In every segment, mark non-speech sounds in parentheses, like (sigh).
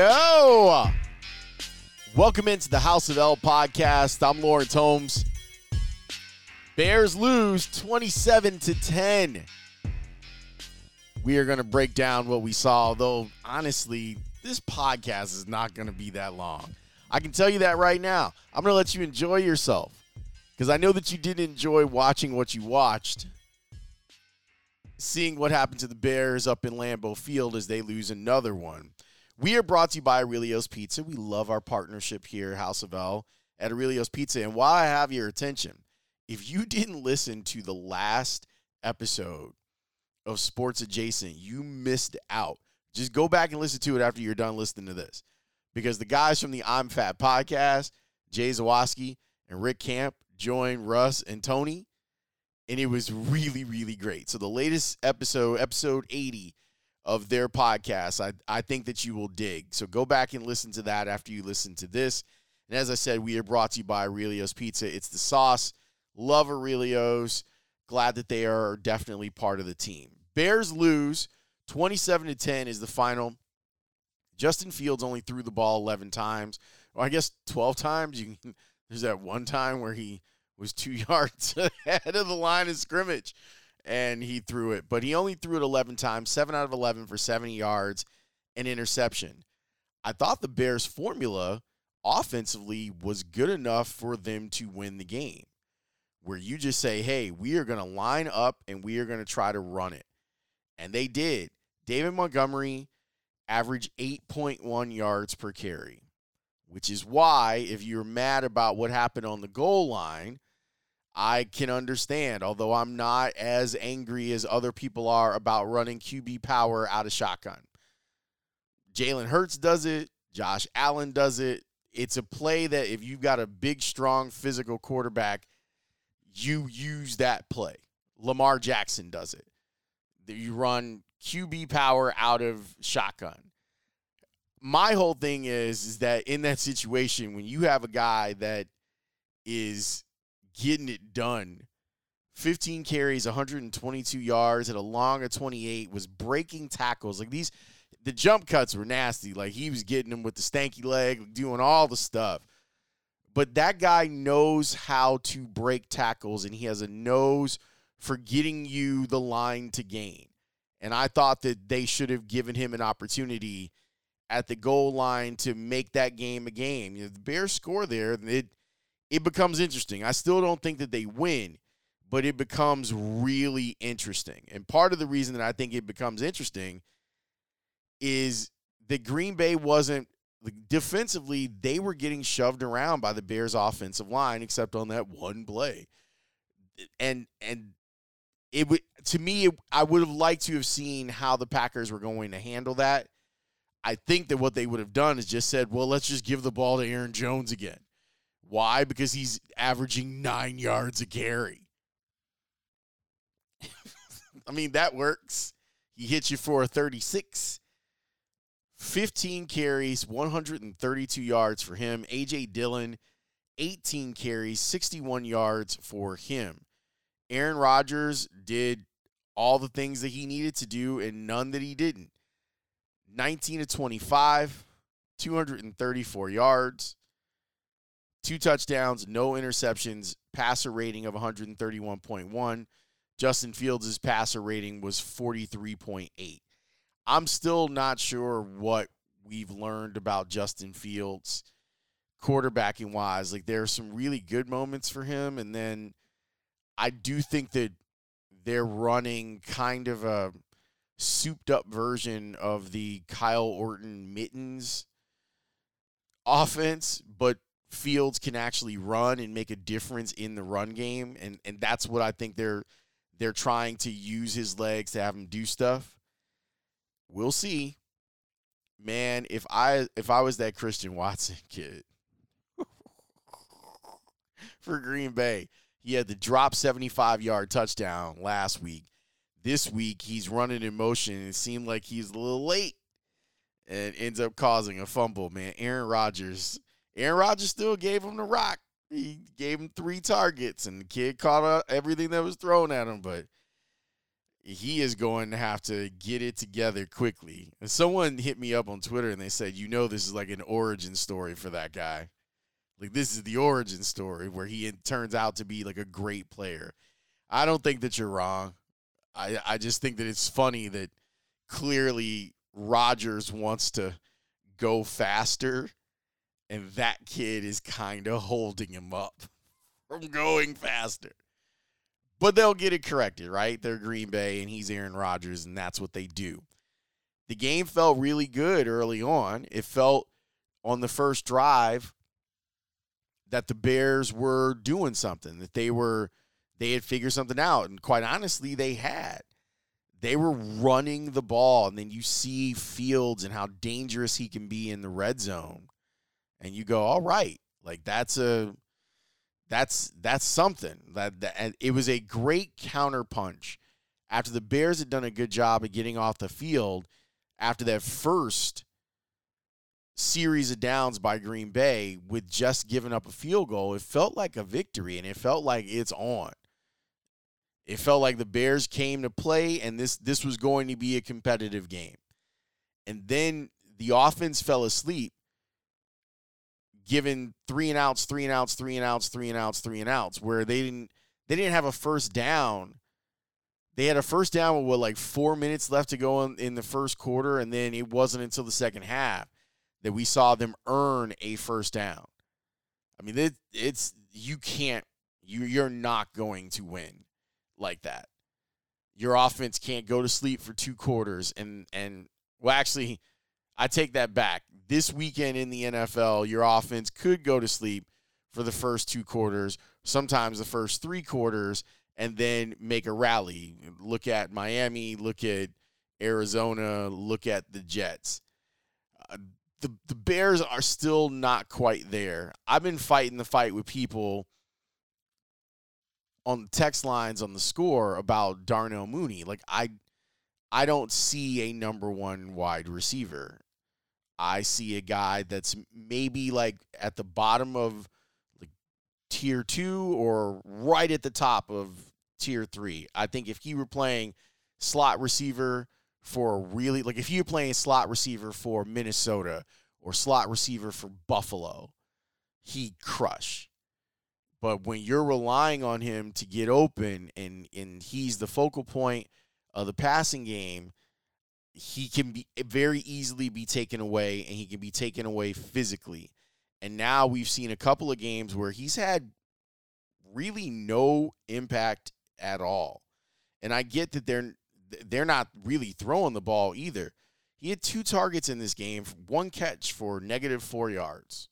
Yo! Welcome into the House of L podcast. I'm Lawrence Holmes. Bears lose 27 to 10. We are going to break down what we saw, though honestly, this podcast is not going to be that long. I can tell you that right now. I'm going to let you enjoy yourself because I know that you did enjoy watching what you watched seeing what happened to the Bears up in Lambeau Field as they lose another one. We are brought to you by Aurelio's Pizza. We love our partnership here, House of L, at Aurelio's Pizza. And while I have your attention, if you (laughs) didn't listen to the last episode of Sports Adjacent, you missed out. Just go back and listen to it after you're done listening to this. Because the guys from the I'm Fat podcast, Jay Zawaski and Rick Camp, joined Russ and Tony and it was really really great. So the latest episode, episode 80 of their podcast, I I think that you will dig. So go back and listen to that after you listen to this. And as I said, we are brought to you by Aurelio's Pizza. It's the sauce. Love Aurelio's. Glad that they are definitely part of the team. Bears lose 27 to 10 is the final. Justin Fields only threw the ball 11 times. Or I guess 12 times. You can, (laughs) there's that one time where he was two (laughs) yards (laughs) ahead of the line of scrimmage and he threw it. But he only threw it 11 times, 7 out of 11 for 70 yards and interception. I thought the Bears' formula offensively was good enough for them to win the game, where you just say, hey, we are going to line up and we are going to try to run it. And they did. David Montgomery averaged 8.1 yards per carry, which is why, if you're mad about what happened on the goal line, I can understand, although I'm not as angry as other people are about running QB power out of shotgun. Jalen Hurts does it, Josh Allen does it. It's a play that if you've got a big, strong, physical quarterback, you use that play. Lamar Jackson does it. You run QB power out of shotgun. My whole thing is, is that in that situation, when you have a guy that is getting it done. 15 carries, 122 yards, at a long of 28, was breaking tackles. Like these, the jump cuts were nasty. Like he was getting them with the stanky leg, doing all the stuff. But that guy knows how to break tackles, and he has a nose for getting you the line to gain. And I thought that they should have given him an opportunity at the goal line to make that game a game. You know, the Bears score there, it it becomes interesting. I still don't think that they win, but it becomes really interesting. And part of the reason that I think it becomes interesting is that Green Bay wasn't defensively, they were getting shoved around by the Bears offensive line except on that one play. And and it would to me it, I would have liked to have seen how the Packers were going to handle that. I think that what they would have done is just said, "Well, let's just give the ball to Aaron Jones again." Why? Because he's averaging nine yards a carry. (laughs) I mean, that works. He hits you for a 36. 15 carries, 132 yards for him. A.J. Dillon, 18 carries, 61 yards for him. Aaron Rodgers did all the things that he needed to do and none that he didn't. 19 to 25, 234 yards, two touchdowns, no interceptions, passer rating of 131.1. Justin Fields' passer rating was 43.8. I'm still not sure what we've learned about Justin Fields quarterbacking wise. Like there are some really good moments for him, and then I do think that they're running kind of a souped up version of the Kyle Orton mittens offense, but Fields can actually run and make a difference in the run game, and and that's what I think they're they're trying to use his legs to have him do stuff. We'll see. Man, if I if I was that Christian Watson (laughs) kid for Green Bay, he had the drop 75 yard touchdown last week. This week he's running in motion and it seemed like he's a little late and ends up causing a fumble, man. Aaron Rodgers Aaron Rodgers still gave him the rock. He gave him three targets, and the kid caught everything that was thrown at him. But he is going to have to get it together quickly. And someone hit me up on Twitter and they said, you know, this is like an origin story for that guy. Like this is the origin story where he turns out to be like a great player. I don't think that you're wrong. I I just think that it's funny that clearly Rodgers wants to go faster and that kid is kind of holding him up from going faster. But they'll get it corrected, right? They're Green Bay and he's Aaron Rodgers, and that's what they do. The game felt really good early on. It felt on the first drive that the Bears were doing something, that they were they had figured something out. And quite honestly, they had. They were running the ball, and then you see Fields and how dangerous he can be in the red zone. And you go, all right, like that's a that's that's something that, that and it was a great counter punch after the Bears had done a good job of getting off the field after that first series of downs by Green Bay with just giving up a field goal. It felt like a victory and it felt like it's on. It felt like the Bears came to play and this this was going to be a competitive game. And then the offense fell asleep given three and outs, three and outs, three and outs, three and outs, three and outs, where they didn't they didn't have a first down. They had a first down with what like four minutes left to go in, in the first quarter, and then it wasn't until the second half that we saw them earn a first down. I mean, it, it's you can't you you're not going to win like that. Your offense can't go to sleep for two quarters and and well actually I take that back this weekend in the NFL, your offense could go to sleep for the first two quarters, sometimes the first three quarters, and then make a rally. Look at Miami, look at Arizona, look at the Jets. Uh, the, the Bears are still not quite there. I've been fighting the fight with people on the text lines on the score about Darnell Mooney. Like I I don't see a number one wide receiver. I see a guy that's maybe like at the bottom of like tier two or right at the top of tier three. I think if he were playing slot receiver for really like if you were playing slot receiver for Minnesota or slot receiver for Buffalo, he'd crush. But when you're relying on him to get open and and he's the focal point of the passing game, he can be eh, very easily be taken away and he can be taken away physically. And now we've seen a couple of games where he's had really no impact at all. And I get that they're they're not really throwing the ball either. He had two targets in this game, one catch for negative 4 yards.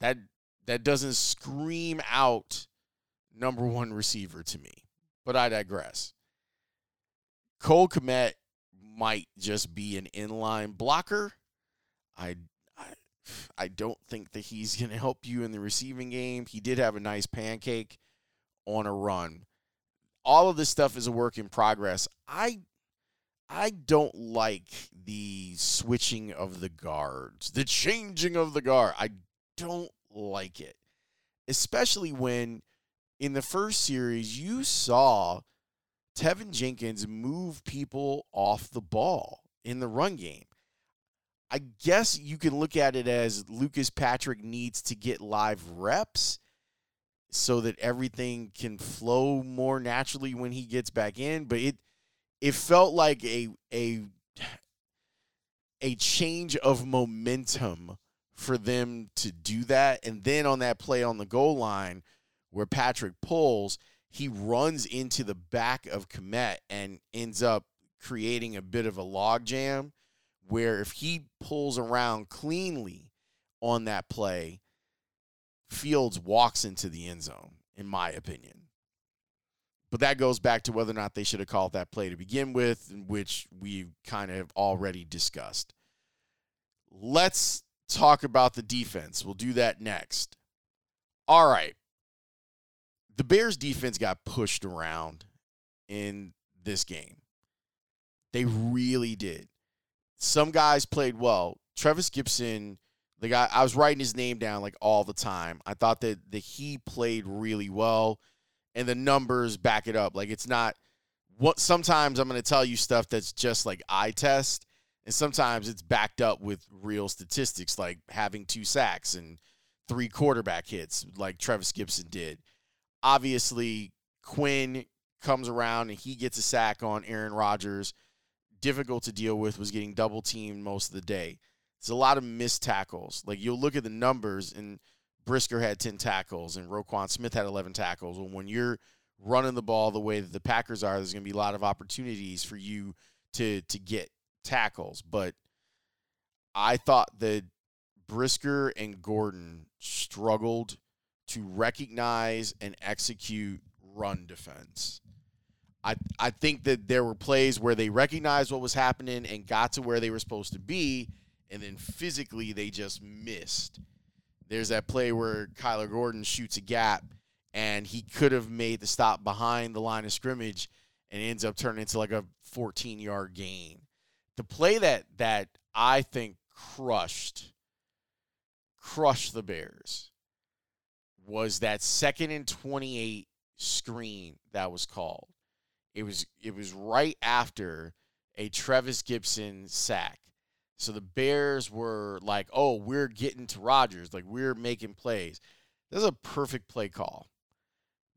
That that doesn't scream out number 1 receiver to me. But I digress. Cole Kmet might just be an inline blocker. I, I, I don't think that he's (laughs) going to help you in the receiving game. He did have a nice pancake on a run. All of this stuff is a work in progress. I I don't like the switching of the guards, the changing of the guard. I don't like it. Especially when in the first series you saw Teven Jenkins move people off the ball in the run game. I guess you can look at it as Lucas Patrick needs to get live reps so that everything can flow more naturally when he gets back in, but it it felt like a a a change of momentum for them to do that and then on that play on the goal line where Patrick pulls he runs into the back of Kmet and ends up creating a bit of a logjam where if he pulls around cleanly on that play, Fields walks into the end zone, in my opinion. But that goes back to whether or not they should have called that play to begin with, which we've kind of already discussed. Let's talk about the defense. We'll do that next. All right the Bears defense got pushed around in this game. They really did. Some guys played well. Trevis Gipson, the guy I was writing his name down like all the time. I thought that that he played really well and the numbers back it up. Like it's not what sometimes I'm going to tell you stuff that's just like eye test, and sometimes it's backed up with real statistics, like having two sacks and three quarterback hits, like Trevis Gipson did. Obviously, Quinn comes around and he gets a sack on Aaron Rodgers. Difficult to deal with, was getting double teamed most of the day. It's a lot of missed tackles. Like you'll look at the numbers, and Brisker had 10 tackles, and Roquan Smith had 11 tackles. Well, when you're running the ball the way that the Packers are, there's going to be a lot of opportunities for you to to get tackles. But I thought that Brisker and Gordon struggled to recognize and execute run defense. I I think that there were plays where they recognized what was happening and got to where they were supposed to be, and then physically they just missed. There's that play where Kyler Gordon shoots a gap and he could have made the stop behind the line of scrimmage and ends up turning into like a 14 yard gain. The play that that I think crushed crushed the Bears was that second and 28 screen that was called. It was it was right after a Trevis Gipson sack. So the Bears were like, "Oh, we're getting to Rodgers, like we're making plays." That's a perfect play call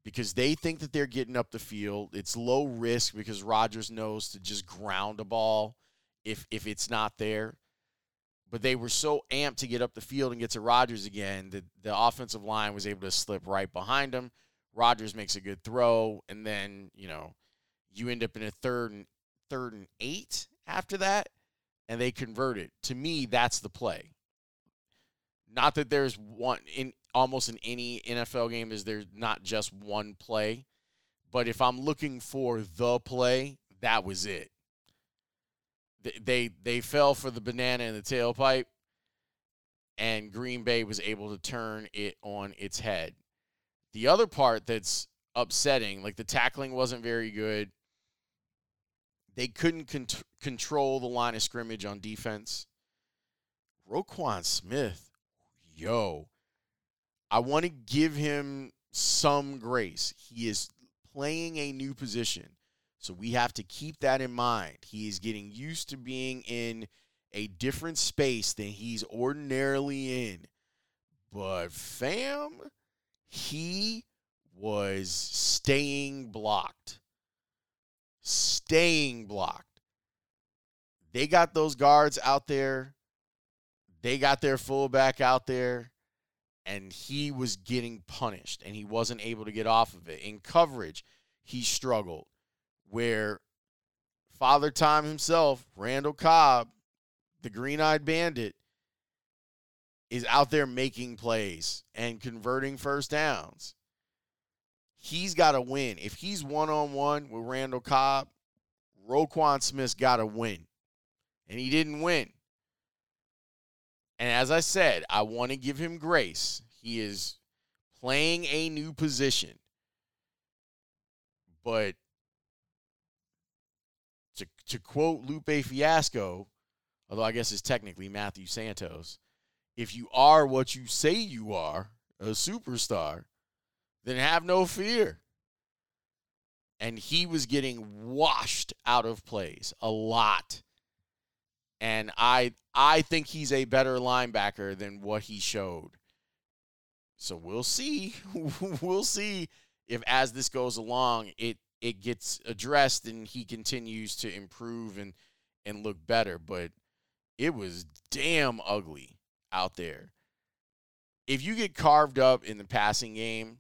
because they think that they're getting up the field. It's low risk because Rodgers knows to just ground a ball if if it's not there. But they were so amped to get up the field and get to Rodgers again that the offensive line was able to slip right behind him. Rodgers makes a good throw, and then you know you end up in a third and third and eight after that, and they convert it. To me, that's the play. Not that there's one in almost in any NFL game is there not just one play, but if I'm looking for the play, that was it. They they, fell for the banana in the tailpipe, and Green Bay was able to turn it on its head. The other part that's upsetting, like the tackling wasn't very good. They couldn't con- control the line of scrimmage on defense. Roquan Smith yo, I want to give him some grace. He is playing a new position. So we have to keep that in mind. He is getting used to being in a different space than he's ordinarily in. But fam, he was staying blocked. Staying blocked. They got those guards out there they got their fullback out there and he was getting punished and he wasn't able to get off of it. In coverage, he struggled. Where Father Time himself, Randall Cobb, the green eyed bandit, is out there making plays and converting first downs. He's got to win. If he's one on one with Randall Cobb, Roquan Smith's got to win. And he didn't win. And as I said, I want to give him grace. He is playing a new position. But to, to quote Lupe Fiasco, although I guess it's technically Matthew Santos, if you are what you say you are, a superstar, then have no fear. And he was getting washed out of plays a lot and I I think he's a better linebacker than what he showed. So we'll see. (laughs) we'll see if as this goes along, it it gets addressed and he continues to improve and and look better. But it was damn ugly out there. If you get carved up in the passing game,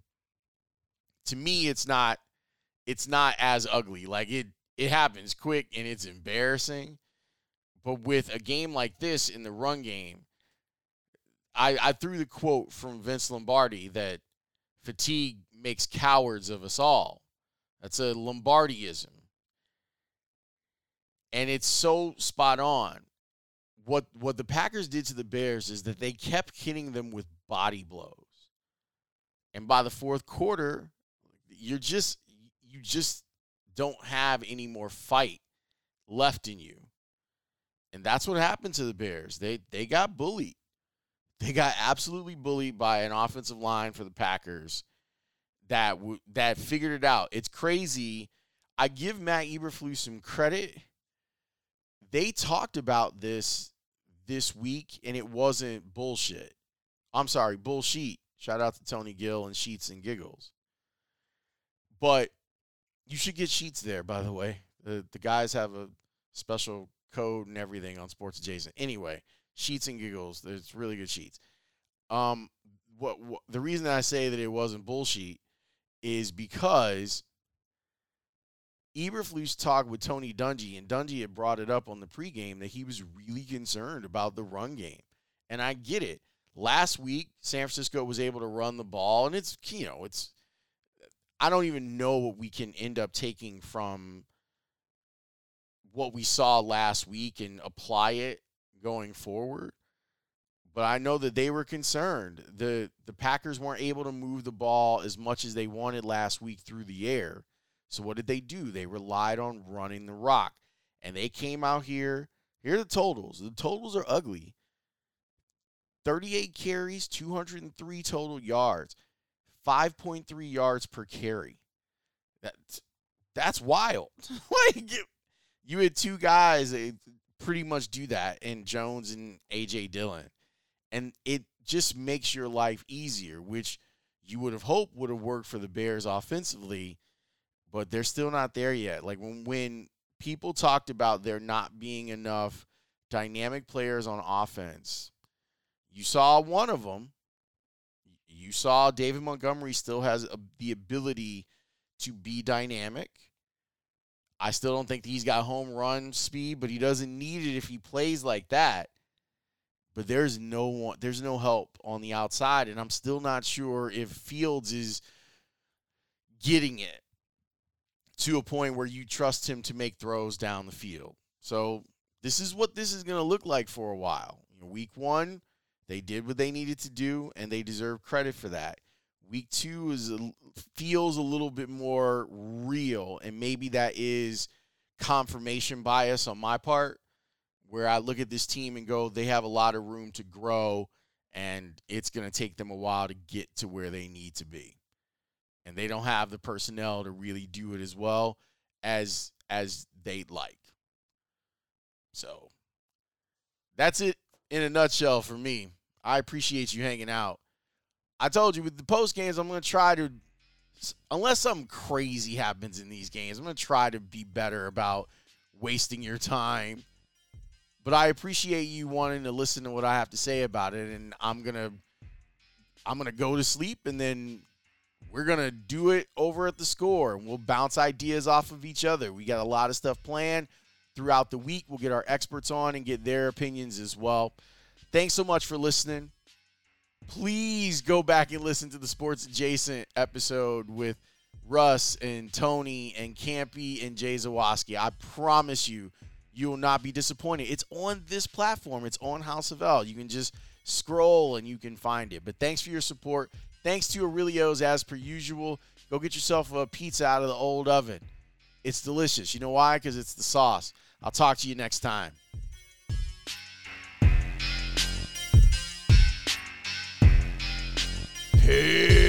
to me it's not it's not as ugly. Like it it happens quick and it's embarrassing. But with a game like this in the run game, I, I threw the quote from Vince Lombardi that fatigue makes cowards of us all. That's a Lombardiism. And it's so spot on. What what the Packers did to the Bears is that they kept hitting them with body blows. And by the fourth quarter, you're just you just don't have any more fight left in you. And that's what happened to the Bears. They they got bullied. They got absolutely bullied by an offensive line for the Packers that that figured it out. It's crazy. I give Matt Eberflus some credit. They talked about this this week, and it wasn't bullshit. I'm sorry, bullshit. Shout out to Tony Gill and Sheets and Giggles. But you should get Sheets there, by the way. The the guys have a special code and everything on Sports Adjacent. Anyway, Sheets and Giggles. There's really good sheets. Um, what, what the reason I say that it wasn't bullshit is because Eberflus talked with Tony Dungy, and Dungy had brought it up on the pregame that he was really concerned about the run game. And I get it. Last week, San Francisco was able to run the ball, and it's, you know, it's, I don't even know what we can end up taking from what we saw last week and apply it going forward. But I know that they were concerned. The the Packers weren't able to move the ball as much as they wanted last week through the air. So what did they do? They relied on running the rock. And they came out here. Here are the totals. The totals are ugly. 38 carries, 203 total yards, 5.3 yards per carry. That's that's wild. (laughs) like you, had two guys that pretty much do that in Jones and AJ Dillon. And it just makes your life easier, which you would have hoped would have worked for the Bears offensively but they're still not there yet. Like when when people talked about there not being enough dynamic players on offense, you saw one of them. You saw David Montgomery still has a, the ability to be dynamic. I still don't think he's got home run speed, but he doesn't need it if he plays like that. But there's no one, there's no help on the outside, and I'm still not sure if Fields is getting it to a point where you trust him to make throws down the field. So this is what this is going to look like for a while. week one, they did what they needed to do, and they deserve credit for that. Week two is a, feels a little bit more real, and maybe that is confirmation bias on my part, where I look at this team and go, they have a lot of room to grow, and it's going to take them a while to get to where they need to be and they don't have the personnel to really do it as well as as they'd like. So that's it in a nutshell for me. I appreciate you hanging out. I told you with the post games, I'm going to try to, unless something crazy happens in these games, I'm going to try to be better about wasting your time. But I appreciate you wanting to listen to what I have to say about it, and I'm gonna, I'm gonna go to sleep and then we're to do it over at the score and we'll bounce ideas off of each other. We got a lot of stuff planned throughout the week. We'll get our experts on and get their opinions as well. Thanks so much for listening. Please go back and listen to the Sports Adjacent episode with Russ and Tony and Campy and Jay Zawaski. I promise you, you will not be disappointed. It's on this platform. It's on House of L. You can just scroll and you can find it. But thanks for your support. Thanks to Aurelio's as per usual. Go get yourself a pizza out of the old oven. It's delicious. You know why? Because it's the sauce. I'll talk to you next time. Peace.